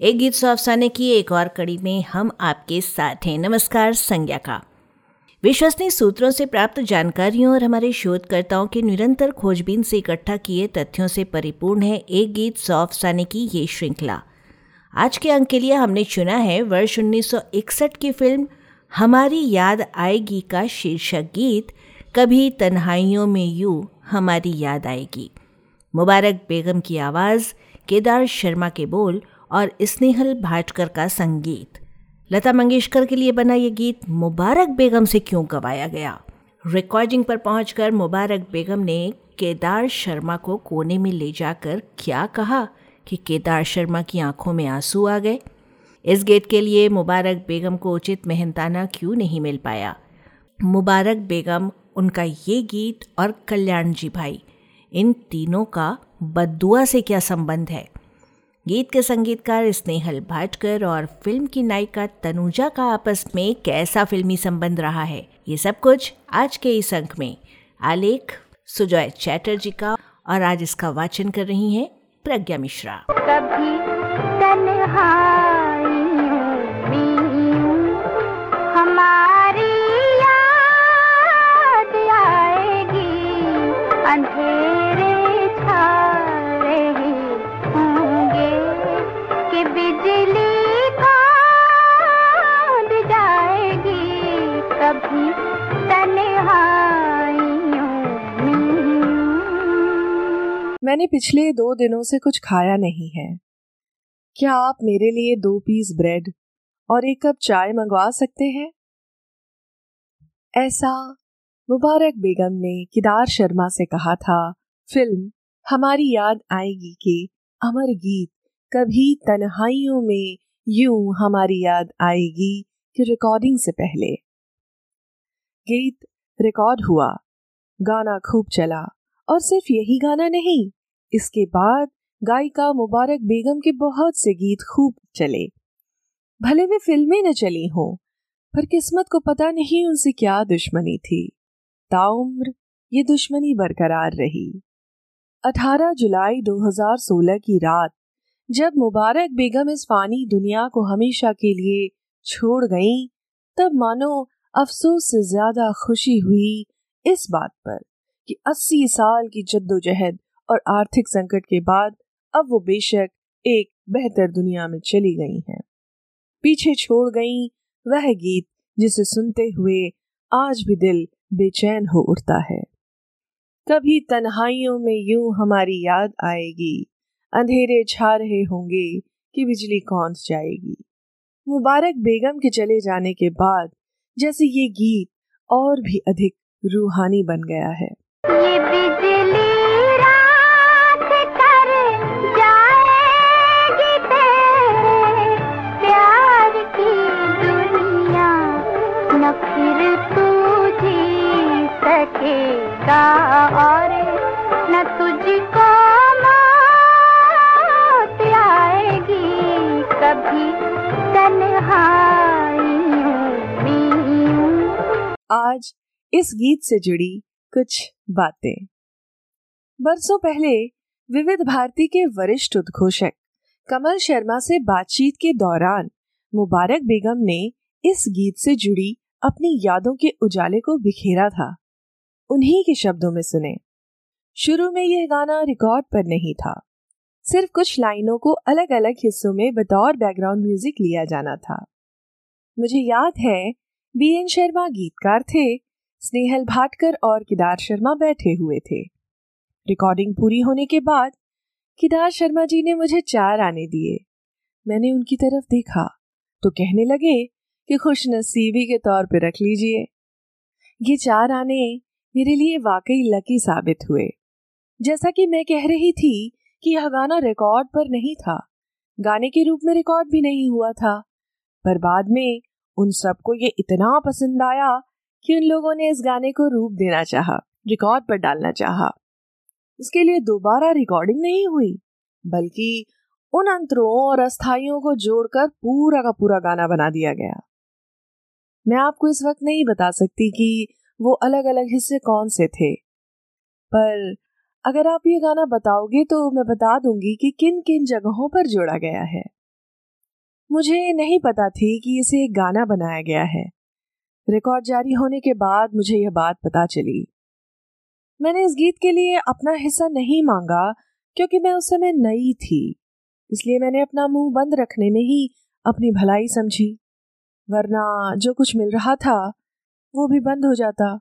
एक गीत सौ अफसाने की, एक और कड़ी में हम आपके साथ हैं। नमस्कार, संज्ञा का। विश्वसनीय सूत्रों से प्राप्त जानकारियों और हमारे शोधकर्ताओं के निरंतर खोजबीन से इकट्ठा किए तथ्यों से परिपूर्ण है एक गीत सौ अफसाने की ये श्रृंखला। आज के अंक के लिए हमने चुना है वर्ष 1961 की फ़िल्म हमारी याद आएगी का शीर्षक गीत, कभी तन्हाइयों में यू हमारी याद आएगी। मुबारक बेगम की आवाज़, केदार शर्मा के बोल और स्नेहल भाटकर का संगीत। लता मंगेशकर के लिए बना ये गीत मुबारक बेगम से क्यों गवाया गया? रिकॉर्डिंग पर पहुंचकर मुबारक बेगम ने केदार शर्मा को कोने में ले जाकर क्या कहा कि केदार शर्मा की आँखों में आँसू आ गए? इस गीत के लिए मुबारक बेगम को उचित मेहनताना क्यों नहीं मिल पाया? मुबारक बेगम, उनका ये गीत और कल्याण जी भाई, इन तीनों का बदुआ से क्या संबंध है? गीत के संगीतकार स्नेहल भाटकर और फ़िल्म की नायिका तनुजा का आपस में कैसा फिल्मी संबंध रहा है? ये सब कुछ आज के इस अंक में। आलेख, सुजय चैटर्जी का और आज इसका वाचन कर रही हैं प्रज्ञा मिश्रा। कभी हमारी याद आएगी, अंधेरे मैंने पिछले दो दिनों से कुछ खाया नहीं है। क्या आप मेरे लिए दो पीस ब्रेड और एक कप चाय मंगवा सकते हैं? ऐसा मुबारक बेगम ने किदार शर्मा से कहा था। फ़िल्म हमारी याद आएगी के अमर गीत कभी तन्हाइयों में यूँ हमारी याद आएगी कि रिकॉर्डिंग से पहले। गीत रिकॉर्ड हुआ, गाना खूब चला और सिर्फ़ यही गाना नहीं इसके बाद गायिका मुबारक बेगम के बहुत से गीत खूब चले। भले वे फ़िल्में न चली हों पर किस्मत को पता नहीं उनसे क्या दुश्मनी थी। ताउम्र ये दुश्मनी बरकरार रही। 18 जुलाई 2016 की रात जब मुबारक बेगम इस फानी दुनिया को हमेशा के लिए छोड़ गईं, तब मानो अफसोस से ज़्यादा खुशी हुई इस बात पर कि 80 साल की जद्दोजहद और आर्थिक संकट के बाद अब वो बेशक एक बेहतर दुनिया में चली गई हैं। पीछे छोड़ गई वह गीत जिसे सुनते हुए आज भी दिल बेचैन हो उठता है। कभी तन्हाइयों में यूँ हमारी याद आएगी, अंधेरे छा रहे होंगे कि बिजली कौन जाएगी। मुबारक बेगम के चले जाने के बाद जैसे ये गीत और भी अधिक रूहानी बन गया है। और न तुझको मौत आएगी, कभी आज इस गीत से जुड़ी कुछ बातें। बरसों पहले विविध भारती के वरिष्ठ उद्घोषक कमल शर्मा से बातचीत के दौरान मुबारक बेगम ने इस गीत से जुड़ी अपनी यादों के उजाले को बिखेरा था। उन्हीं के शब्दों में सुने। शुरू में यह गाना रिकॉर्ड पर नहीं था। सिर्फ़ कुछ लाइनों को अलग अलग हिस्सों में बतौर बैकग्राउंड म्यूज़िक लिया जाना था। मुझे याद है बी एन शर्मा गीतकार थे स्नेहल भाटकर और किदार शर्मा बैठे हुए थे। रिकॉर्डिंग पूरी होने के बाद किदार शर्मा जी ने मुझे चार आने दिए। मैंने उनकी तरफ़ देखा तो कहने लगे कि खुश नसीबी के तौर पर रख लीजिए। ये चार आने मेरे लिए वाकई लकी साबित हुए। जैसा कि मैं कह रही थी कि यह गाना रिकॉर्ड पर नहीं था। गाने के रूप में रिकॉर्ड भी नहीं हुआ था। पर बाद में उन सबको ये इतना पसंद आया कि उन लोगों ने इस गाने को रूप देना चाहा, रिकॉर्ड पर डालना चाहा। इसके लिए दोबारा रिकॉर्डिंग नहीं हुई बल्कि उन अंतरों और अस्थाइयों को जोड़कर पूरा का पूरा गाना बना दिया गया। मैं आपको इस वक्त नहीं बता सकती कि वो अलग अलग हिस्से कौन से थे? पर अगर आप ये गाना बताओगे तो मैं बता दूँगी कि किन किन जगहों पर जोड़ा गया है। मुझे नहीं पता थी कि इसे एक गाना बनाया गया है। रिकॉर्ड जारी होने के बाद मुझे यह बात पता चली। मैंने इस गीत के लिए अपना हिस्सा नहीं मांगा क्योंकि मैं उस समय नई थी, इसलिए मैंने अपना मुँह बंद रखने में ही अपनी भलाई समझी। वरना जो कुछ मिल रहा था वो भी बंद हो जाता।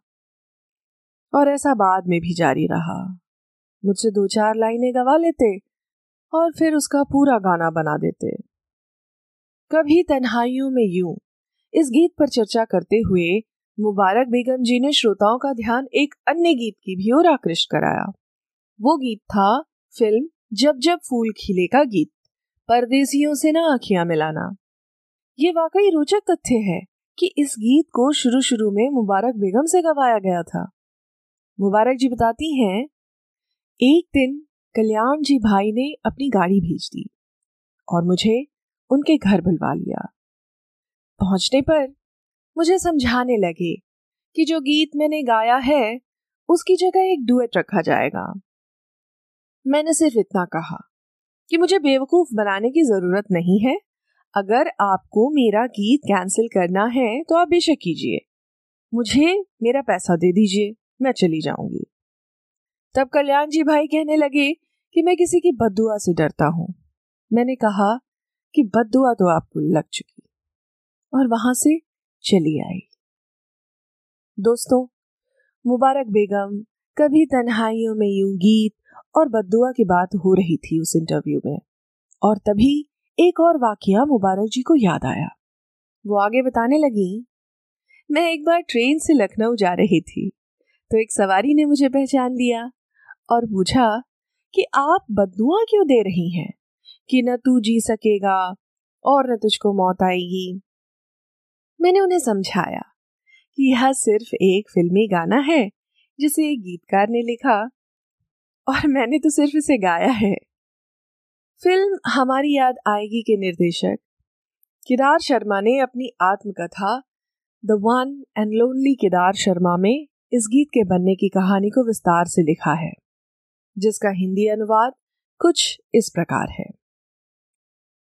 और ऐसा बाद में भी जारी रहा। मुझसे दो चार लाइनें गवा लेते और फिर उसका पूरा गाना बना देते। कभी तन्हाइयों में यूँ इस गीत पर चर्चा करते हुए मुबारक बेगम जी ने श्रोताओं का ध्यान एक अन्य गीत की भी ओर आकृष्ट कराया। वो गीत था फ़िल्म जब जब फूल खिले का गीत, परदेसियों से ना आखियाँ मिलाना। ये वाकई रोचक तथ्य है। कि इस गीत को शुरू शुरू में मुबारक बेगम से गवाया गया था। मुबारक जी बताती हैं, एक दिन कल्याण जी भाई ने अपनी गाड़ी भेज दी और मुझे उनके घर बुलवा लिया। पहुँचने पर मुझे समझाने लगे कि जो गीत मैंने गाया है, उसकी जगह एक डुएट रखा जाएगा। मैंने सिर्फ़ इतना कहा कि मुझे बेवकूफ़ बनाने की ज़रूरत नहीं है। अगर आपको मेरा गीत कैंसिल करना है तो आप बेशक कीजिए। मुझे मेरा पैसा दे दीजिए, मैं चली जाऊँगी। तब कल्याण जी भाई कहने लगे कि मैं किसी की बदुआ से डरता हूँ। मैंने कहा कि बदुआ तो आपको लग चुकी और वहाँ से चली आई। दोस्तों, मुबारक बेगम, कभी तन्हाइयों में यूँ गीत और बदुआ की बात हो रही थी उस इंटरव्यू में और तभी एक और वाकया मुबारक जी को याद आया। वो आगे बताने लगी, मैं एक बार ट्रेन से लखनऊ जा रही थी तो एक सवारी ने मुझे पहचान लिया और पूछा कि आप बदुआ क्यों दे रही हैं, कि न तू जी सकेगा और न तुझको मौत आएगी? मैंने उन्हें समझाया कि यह सिर्फ़ एक फिल्मी गाना है, जिसे एक गीतकार ने लिखा और मैंने तो सिर्फ़ इसे गाया है। फ़िल्म हमारी याद आएगी के निर्देशक केदार शर्मा ने अपनी आत्मकथा the one and lonely Kedar Sharma में इस गीत के बनने की कहानी को विस्तार से लिखा है, जिसका हिंदी अनुवाद कुछ इस प्रकार है।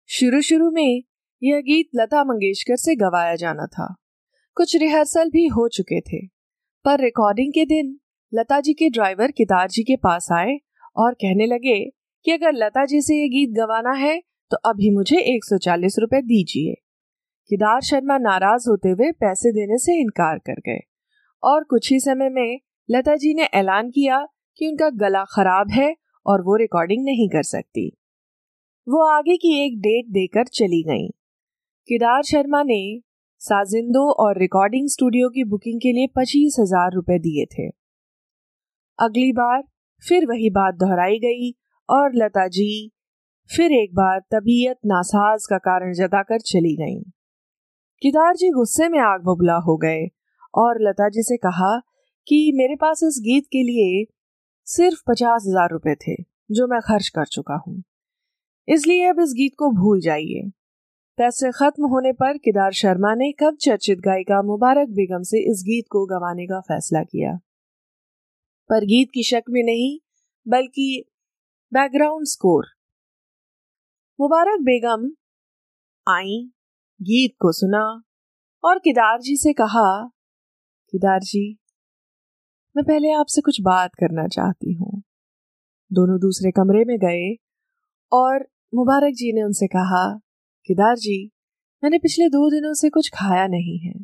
शुरू शुरू में यह गीत लता मंगेशकर से गवाया जाना था। कुछ रिहर्सल भी हो चुके थे, पर रिकॉर्डिंग के दिन लता जी के ड्राइवर किदार जी के पास आए और कहने लगे कि अगर लता जी से ये गीत गवाना है तो अभी मुझे एक सौ चालीस रुपए दीजिए। किदार शर्मा नाराज़ होते हुए पैसे देने से इनकार कर गए। और कुछ ही समय में लता जी ने ऐलान किया कि उनका गला खराब है और वो रिकॉर्डिंग नहीं कर सकती। वो आगे की एक डेट देकर चली गईं। केदार शर्मा ने साजिंदो और रिकॉर्डिंग स्टूडियो की बुकिंग के लिए पच्चीस हज़ार रुपए दिए थे। अगली बार फिर वही बात दोहराई गई और लता जी फिर एक बार तबीयत नासाज का कारण जताकर चली गईं। केदार जी गुस्से में आग बबुला हो गए और लता जी से कहा कि मेरे पास इस गीत के लिए सिर्फ़ पचास हज़ार रुपए थे, जो मैं खर्च कर चुका हूँ। इसलिए अब इस गीत को भूल जाइए। पैसे खत्म होने पर केदार शर्मा ने कब चर्चित गायिका मुबारक बेगम से इस गीत को गवाने का फैसला किया? पर गीत की शक में नहीं, बल्कि बैकग्राउंड स्कोर मुबारक बेगम, आई, गीत को सुना और केदार जी से कहा, केदार जी, मैं पहले आपसे कुछ बात करना चाहती हूँ। दोनों दूसरे कमरे में गए और मुबारक जी ने उनसे कहा, केदार जी, मैंने पिछले दो दिनों से कुछ खाया नहीं है।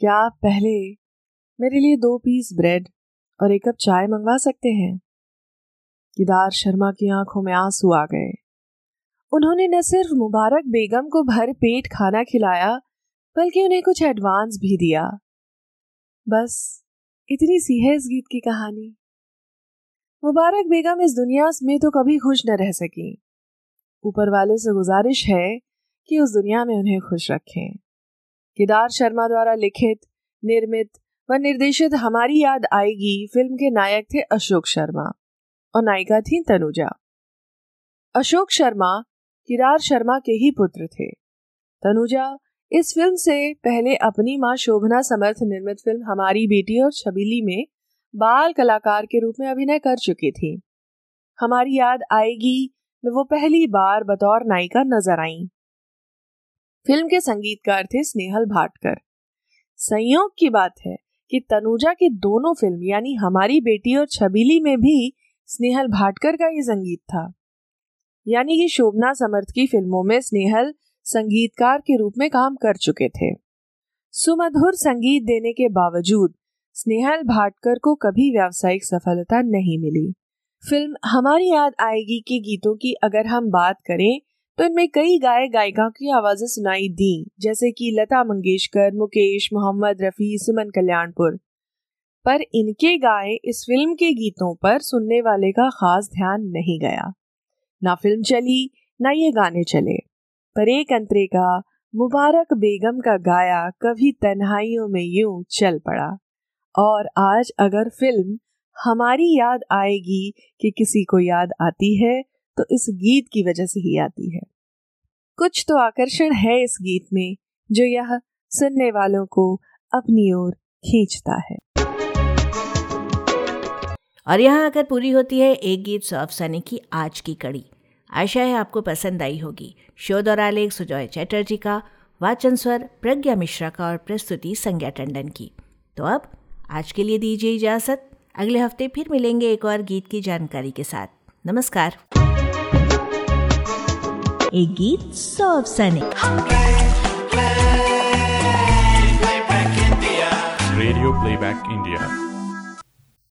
क्या आप पहले मेरे लिए दो पीस ब्रेड और एक कप चाय मंगवा सकते हैं? केदार शर्मा की आँखों में आँसू आ गए। उन्होंने न सिर्फ़ मुबारक बेगम को भर पेट खाना खिलाया, बल्कि उन्हें कुछ एडवांस भी दिया। बस, इतनी सी है इस गीत की कहानी। मुबारक बेगम इस दुनिया में तो कभी खुश न रह सकी। ऊपर वाले से गुजारिश है कि उस दुनिया में उन्हें खुश रखें। केदार शर्मा द्वारा लिखित, निर्मित व निर्देशित हमारी याद आएगी फ़िल्म के नायक थे अशोक शर्मा। और नायिका थी तनुजा। अशोक शर्मा, किरार शर्मा के ही पुत्र थे। तनुजा इस फ़िल्म से पहले अपनी माँ शोभना समर्थ निर्मित फ़िल्म हमारी बेटी और छबीली में बाल कलाकार के रूप में अभिनय कर चुकी थी। हमारी याद आएगी में वो पहली बार बतौर नायिका नज़र आई। फ़िल्म के संगीतकार थे स्नेहल भाटकर। संयोग की बात है कि तनुजा की दोनों फ़िल्म, यानी हमारी बेटी और छबीली में भी स्नेहल भाटकर का ये संगीत था। यानी कि शोभना समर्थ की फ़िल्मों में स्नेहल संगीतकार के रूप में काम कर चुके थे। सुमधुर संगीत देने के बावजूद स्नेहल भाटकर को कभी व्यावसायिक सफलता नहीं मिली। फ़िल्म हमारी याद आएगी के गीतों की अगर हम बात करें तो इनमें कई गायक गायिका की आवाज़ें सुनाई दी, जैसे कि लता मंगेशकर, मुकेश, मोहम्मद रफी, सुमन कल्याणपुर। पर इनके गाए इस फ़िल्म के गीतों पर सुनने वाले का खास ध्यान नहीं गया। ना फ़िल्म चली, ना ये गाने चले। पर एक अंतरे का, मुबारक बेगम का गाया कभी तन्हाइयों में यूँ चल पड़ा। और आज अगर फ़िल्म हमारी याद आएगी कि किसी को याद आती है तो इस गीत की वजह से ही आती है। कुछ तो आकर्षण है इस गीत में, जो यह सुनने वालों को अपनी ओर खींचता है। और यहाँ आकर पूरी होती है एक गीत सौ अफसाने की आज की कड़ी। आशा है आपको पसंद आई होगी। शोध और आलेख सुजॉय चैटर्जी का, वाचन स्वर, प्रज्ञा मिश्रा का और प्रस्तुति संज्ञा टंडन की। तो अब आज के लिए दीजिए इजाज़त। अगले हफ़्ते फिर मिलेंगे एक और गीत की जानकारी के साथ। नमस्कार। एक गीत सौ अफसाने। Radio Playback India.